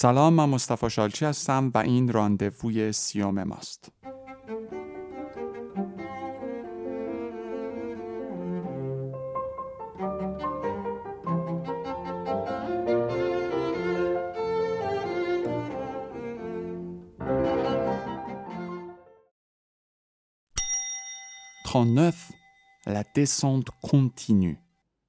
سلام من مصطفی شالچی هستم و این راندووی سیوم ماست. Trente-neuf, la descente continue.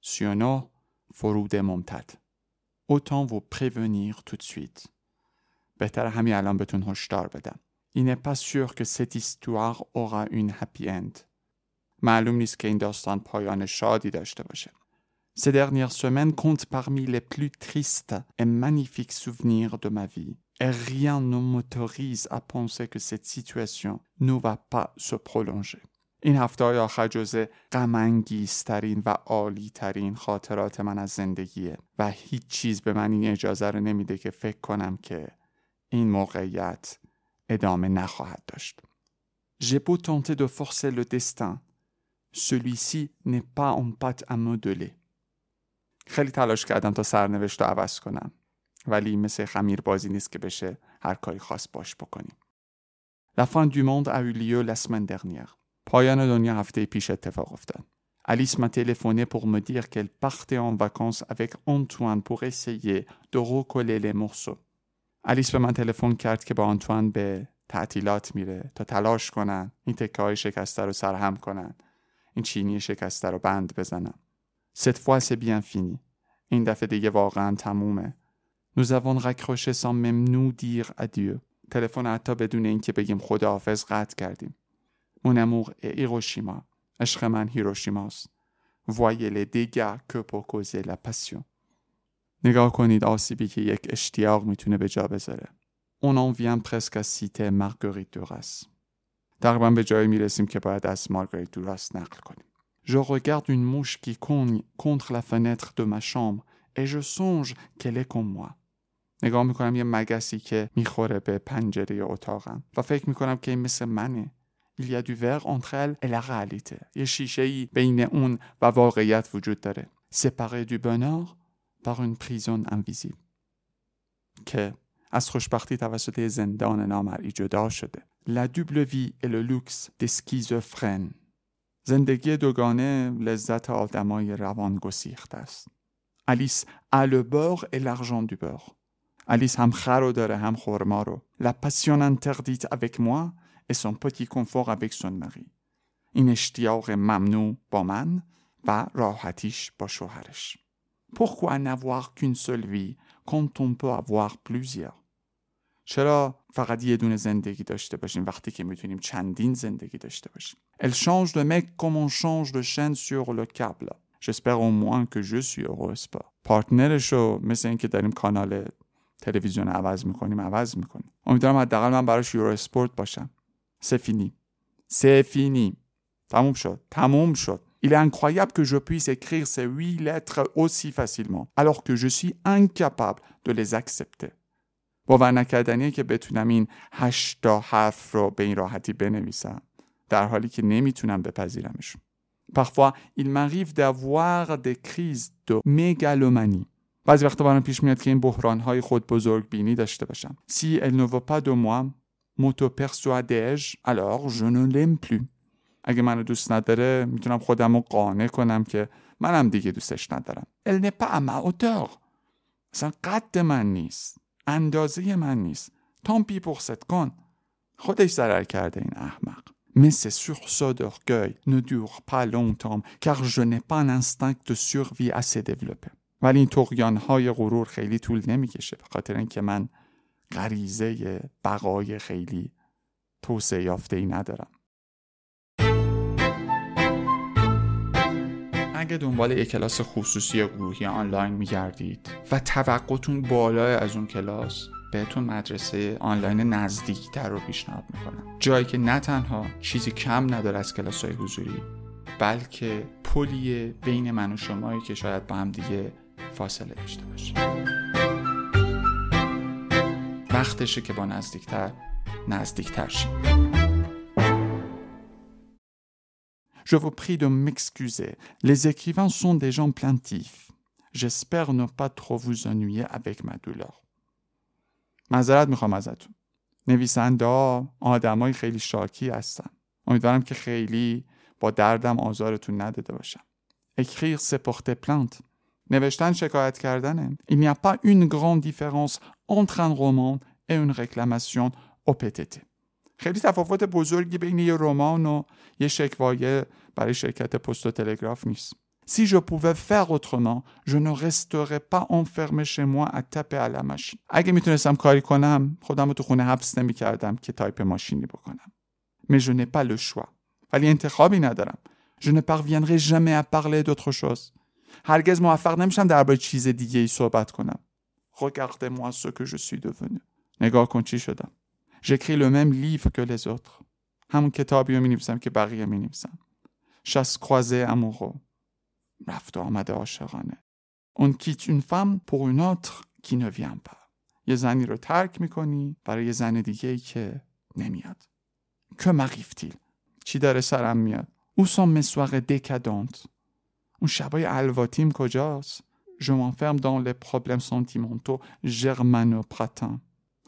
Siono, فرود ممتد. autant vous prévenir tout de suite. بهتر همین الان بهتون هشدار بدم. Il n'est pas sûr que cette histoire aura une happy end. معلوم نیست که این داستان پایان شادی داشته باشه. Ces dernières semaines comptent parmi les plus tristes et magnifiques souvenirs de ma vie. Et rien ne m'autorise à penser que cette situation ne va pas se prolonger. این هفته های آخر جزء غمانگیزترین و عالی ترین خاطرات من از زندگیه و هیچ چیز به من این اجازه رو نمیده که فکر کنم که این موقعیت ادامه نخواهد داشت. J'ai beau tenter de forcer le destin, celui-ci n'est pas en pâte à modeler. خیلی تلاش کردم تا سرنوشت رو عوض کنم ولی مثل خمیر بازی نیست که بشه هر کاری خاص باش بکنیم. La fin du monde a eu lieu la semaine dernière. پایان دنیا هفته پیش اتفاق افتاد. Alice m'a téléphoné pour me dire qu'elle partait en vacances avec Antoine pour essayer de recoller les morceaux. الیس به من تلفن کرد که با آنتوان به تعطیلات میره تا تلاش کنن این تکه های شکسته رو سرهم کنن این چینی شکسته رو بند بزنن Cette fois c'est bien fini. این دفعه دیگه واقعا تمومه. Nous avons raccroché sans même nous dire adieu. تلفن حتی بدون اینکه بگیم خداحافظ قطع کردیم. اون اموغ ایروشیما عشق من هیروشیماست ویل دیگر که پا کوزی لپسیون نگاه کنید آسیبی که یک اشتیاق می‌تونه به جا بذاره اون آن ویم پرسکا سیت مرگوری دورس دقیقا به جایی می‌رسیم که باید از مرگوری دورس نقل کنیم جو رو گرد اون موش کی کنی کنتر لفنتر دو ما شام ای جو سونج کل نگاه می‌کنم یه مگسی که می‌خوره به پنجره اتاقم و فکر می‌کنم که این مثل منه Il y a du verre entre elle et la réalité. یه شیشه ای بین اون و واقعیت وجود داره. Séparé du bonheur par une prison invisible. که از خوشبختی توسط زندان نامرئی جدا شده. La double vie et le luxe des schizophrènes. زندگی دوگانه لذت آدمای روان گسیخته است. الیس a le beurre et l'argent du beurre. الیس هم خر رو داره هم خورما رو. La passion interdite avec moi et son petit confort avec son mari. این اشتیاق ممنوع با من و راحتیش با شوهرش. Pourquoi n'avoir qu'une seule vie quand on peut avoir plusieurs? چرا فقط یه دونه زندگی داشته باشیم وقتی که می‌تونیم چندین زندگی داشته باشیم Elle change de mec comme on change de chaîne sur le câble. J'espère au moins que je suis heureuse pas. پارتنرش رو مثل اینکه داریم کانال تلویزیون عوض می‌کنیم عوض می‌کنیم امیدوارم حداقل من براش یورو اسپورت باشم سفینی سفینی تموم شد تموم شد Il est incroyable que je puisse écrire ces huit lettres aussi facilement, alors que je suis incapable de les accepter. باور نکردنیه که بتونم این هشتا حرف رو به این راحتی بنویسم در حالی که نمی‌تونم بپذیرمشون. Parfois, il m'arrive d'avoir des crises de mégalomanie. بعضی وقتا برام پیش میاد که این بحرانهای خود بزرگ بینی داشته باشم. Si elle ne veut pas de moi, متو پرسوادج الور ژو نو لیم اگه منو دوست نداره می‌تونم خودم رو قانع کنم که منم دیگه دوستش ندارم. ال ن پ ا م ا قد من نیست. اندازه من نیست. Tant pis pour cet خودش ضرر کرده این احمق. Mes sursauts d'orgueil ne durent pas longtemps car je n'ai pas un ولی این طغیان های غرور خیلی طول نمی‌کشه به خاطر اینکه من غریزه بقای خیلی توسعه یافته ای ندارم. اگه دنبال یک کلاس خصوصی یا گروهی آنلاین میگردید و توقعتون بالاست از اون کلاس بهتون مدرسه آنلاین نزدیکتر رو پیشنهاد می‌کنم جایی که نه تنها چیزی کم نداره از کلاس های حضوری بلکه پلی بین من و شمایی که شاید با هم دیگه فاصله داشته باشه وقتشه که با نزدیکتر نزدیکتر شیم Je vous prie de m'excuser. Les écrivains sont des gens plaintifs. J'espère ne pas trop vous ennuyer avec ma douleur. معذرت می‌خوام ازتون نویسنده ها آدمای خیلی شاکی هستن امیدوارم که خیلی با دردم آزارتون نداده باشم écrire c'est porter plainte نوشتن شکایت کردنه il n'y a pas une grande différence entre un roman et une au PTT خیلی تفاوت بزرگی بین یه رمان و یه شکوایه برای شرکت پست و تلگراف نیست Si je pouvais faire autrement, je ne resterais pas enfermé chez moi à taper à la machine. اگه می‌تونستم کاری کنم خودم رو تو خونه حبس نمی کردم که تایپ ماشینی بکنم. Mais je n'ai pas le choix. ولی انتخابی ندارم. Je ne parviendrai jamais à parler d'autre chose. هرگز موفق نمیشم درباره چیز دیگه ای صحبت کنم. Regardez-moi ce que je suis devenu. نگاه کن چی شدم ژکری le même livre que les همون کتابی رو می نویسم که بقیه می نویسم شست کوازه رفت و آمد عاشقانه. اون کیت اون فم پر اون آتر کی نویم پا یه رو ترک می برای یه زن دیگه که نمیاد. که مقیفتیل چی داره سرم میاد؟ او سم مسواق دکدانت اون شبای الواتیم کجاست؟ je m'enferme dans les problèmes sentimentaux germano-pratins.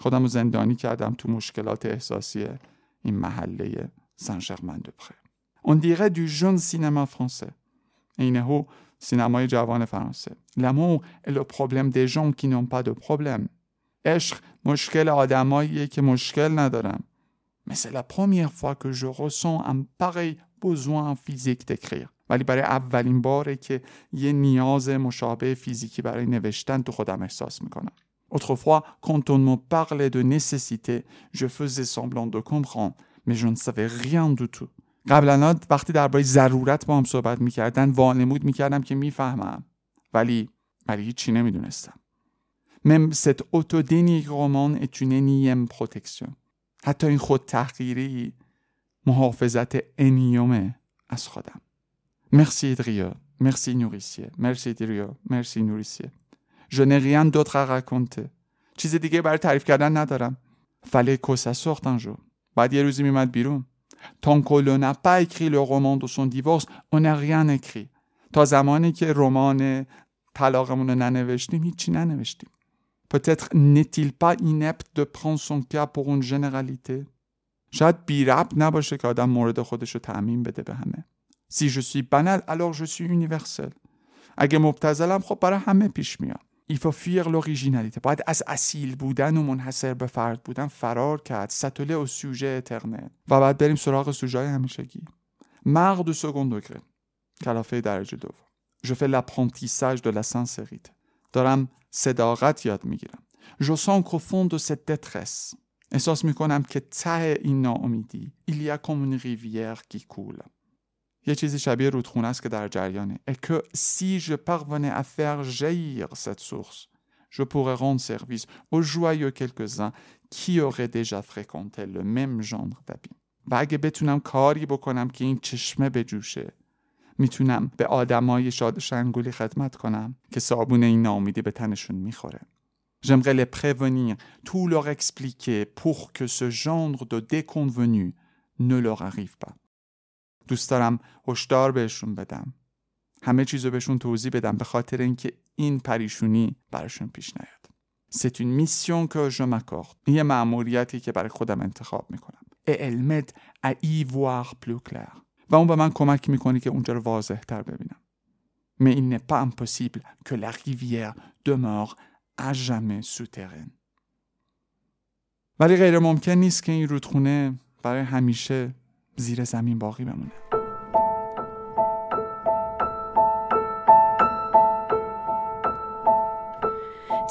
خودم رو زندانی کردم تو مشکلات احساسی این محله سن ژرمن دو پره. On dirait du jeune cinéma français. اینهو سینمای جوان فرانسه. L'amour est problème des gens qui n'ont pas de problème. عشق مشکل آدماییه که مشکل ندارن. Mais c'est la première fois que je ressens un pareil besoin physique d'écrire. ولی برای اولین باره که یه نیاز مشابه فیزیکی برای نوشتن تو خودم احساس می‌کنم. Autrefois, quand on me parlait de nécessité, je faisais semblant de comprendre, mais je ne savais rien du tout. قبلا وقتی درباره ضرورت با هم صحبت میکردن وانمود میکردم که میفهمم ولی ولی هیچی نمیدونستم. Même cette autodénigrement est une énième protection. حتی این خود تحقیری محافظت انیومه از خودم. Merci Drio, merci nourricier, merci Drio, merci nourricier. je n'ai rien d'autre چیز دیگه برای تعریف کردن ندارم. فلی کوسه سوختن انجو. بعد یه روزی میمد بیرون. تان نپا اکری لو رومان دو سون دیوارس On n'a rien écrit. تا زمانی که رمان طلاقمون رو ننوشتیم هیچی ننوشتیم. Peut-être n'est-il pas inepte de prendre son cas pour une généralité. شاید بی ربط نباشه که آدم مورد خودش رو تعمیم بده به همه. Si je suis banal alors je suis universel. اگه مبتذلم خب برای همه پیش میاد. Il faut fuir l'originalité باید از اصیل بودن و منحصر به فرد بودن فرار کرد s'atteler aux sujets éternels و بعد بریم سراغ سوژه های همیشگی مغد و سگون دوگره کلافه درجه دو جو فی لپانتیساج دو لسان سغید دارم صداقت یاد می‌گیرم جو سان کفون دو ستت خس احساس می‌کنم که ته این ناامیدی ایلیا کومون ریویر کی کولم یه چیزی شبیه رودخونه است که در جریانه. Et que si je parvenais à faire jaillir cette source, je pourrais rendre service aux joyeux quelques-uns qui auraient déjà fréquenté le même genre d'abîme. و اگه بتونم کاری بکنم که این چشمه بجوشه می‌تونم به آدمای شاد شنگولی خدمت کنم که صابون این ناامیدی به تنشون می‌خوره. J'aimerais les prévenir, tout leur expliquer pour que ce genre de déconvenu ne leur arrive pas. دوست دارم هشدار بهشون بدم. همه چیزو بهشون توضیح بدم به خاطر اینکه این پریشونی براشون پیش نیاد. C'est une mission que je m'accorde. یه مأموریتی که برای خودم انتخاب می‌کنم. Et elle m'aide à y voir plus clair. و اون به من کمک می‌کنه که اونجا رو واضح تر ببینم. Mais il n'est pas impossible que la rivière demeure à jamais souterraine. ولی غیر ممکن نیست که این رودخونه برای همیشه زیر زمین باقی بمونه.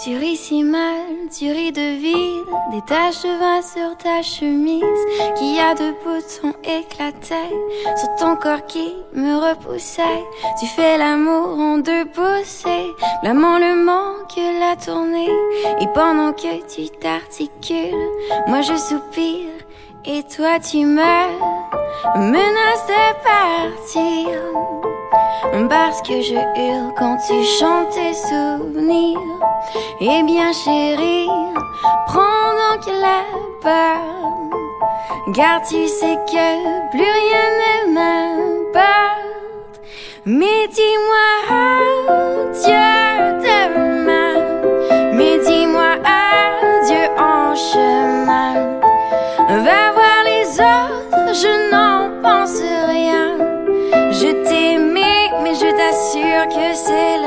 Tu ris si mal, tu ris de vide, des taches de vin sur ta chemise, qui a de boutons éclatés sur ton corps qui me repoussait. Tu fais l'amour en deux poussées, blâmant le manque, la tournée, et pendant que tu t'articules, moi je soupire, et toi tu meurs, menace de partir. Parce que je hurle quand tu chantes tes souvenirs. Eh bien chérie, prends donc la peur. Car tu sais que plus rien ne m'importe. Mais dis-moi adieu demain. que c'est